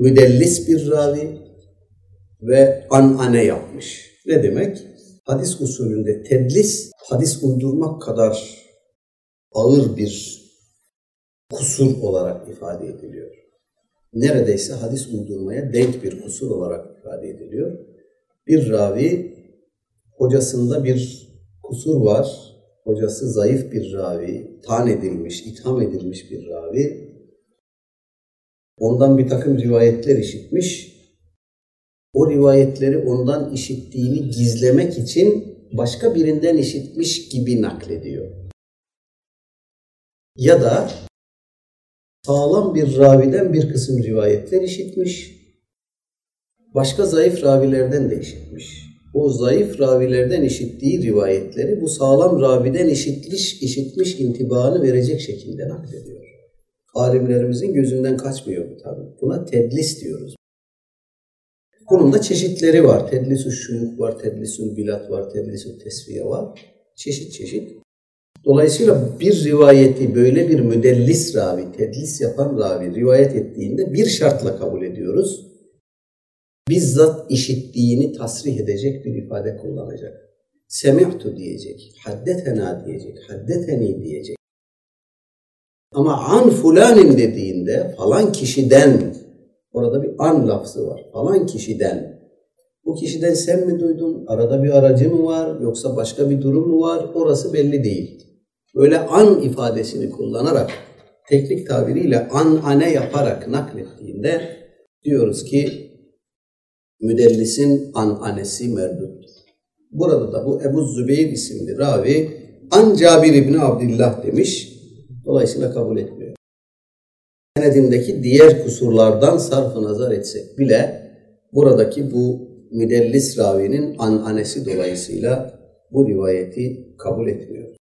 müdellis bir ravi ve anane yapmış. Ne demek? Hadis usulünde tedlis, hadis uydurmak kadar ağır bir kusur olarak ifade ediliyor. Neredeyse hadis uydurmaya denk bir kusur olarak ifade ediliyor. Bir ravi hocasında bir kusur var. Hocası zayıf bir ravi, tan edilmiş, itham edilmiş bir ravi. Ondan bir takım rivayetler işitmiş. O rivayetleri ondan işittiğini gizlemek için başka birinden işitmiş gibi naklediyor. Ya da sağlam bir raviden bir kısım rivayetler işitmiş. Başka zayıf ravilerden de işitmiş. O zayıf ravilerden işittiği rivayetleri bu sağlam raviden işitmiş, işitmiş intibaını verecek şekilde naklediyor. Alimlerimizin gözünden kaçmıyor tabi. Buna tedlis diyoruz. Bunun da çeşitleri var. Tedlisü şuyuk var, tedlisü bilat var, tedlisü tesviye var. Çeşit çeşit. Dolayısıyla bir rivayeti böyle bir müdellis ravi, tedlis yapan ravi rivayet ettiğinde bir şartla kabul ediyoruz. Bizzat işittiğini tasrih edecek bir ifade kullanacak. Semi'tu diyecek, haddetena diyecek, haddeteni diyecek. Ama an fulanin dediğinde falan kişiden, orada bir an lafzı var, falan kişiden. Bu kişiden sen mi duydun, arada bir aracı mı var, yoksa başka bir durum mu var, orası belli değil böyle an ifadesini kullanarak teknik tabiriyle an ane yaparak naklettiğinde diyoruz ki müdellisin an anesi merduttur. Burada da bu Ebu Zübeyir isimli ravi an Cabir İbni Abdillah demiş. Dolayısıyla kabul etmiyor. Senedindeki diğer kusurlardan sarfı nazar etsek bile buradaki bu müdellis ravinin an anesi dolayısıyla bu rivayeti kabul etmiyor.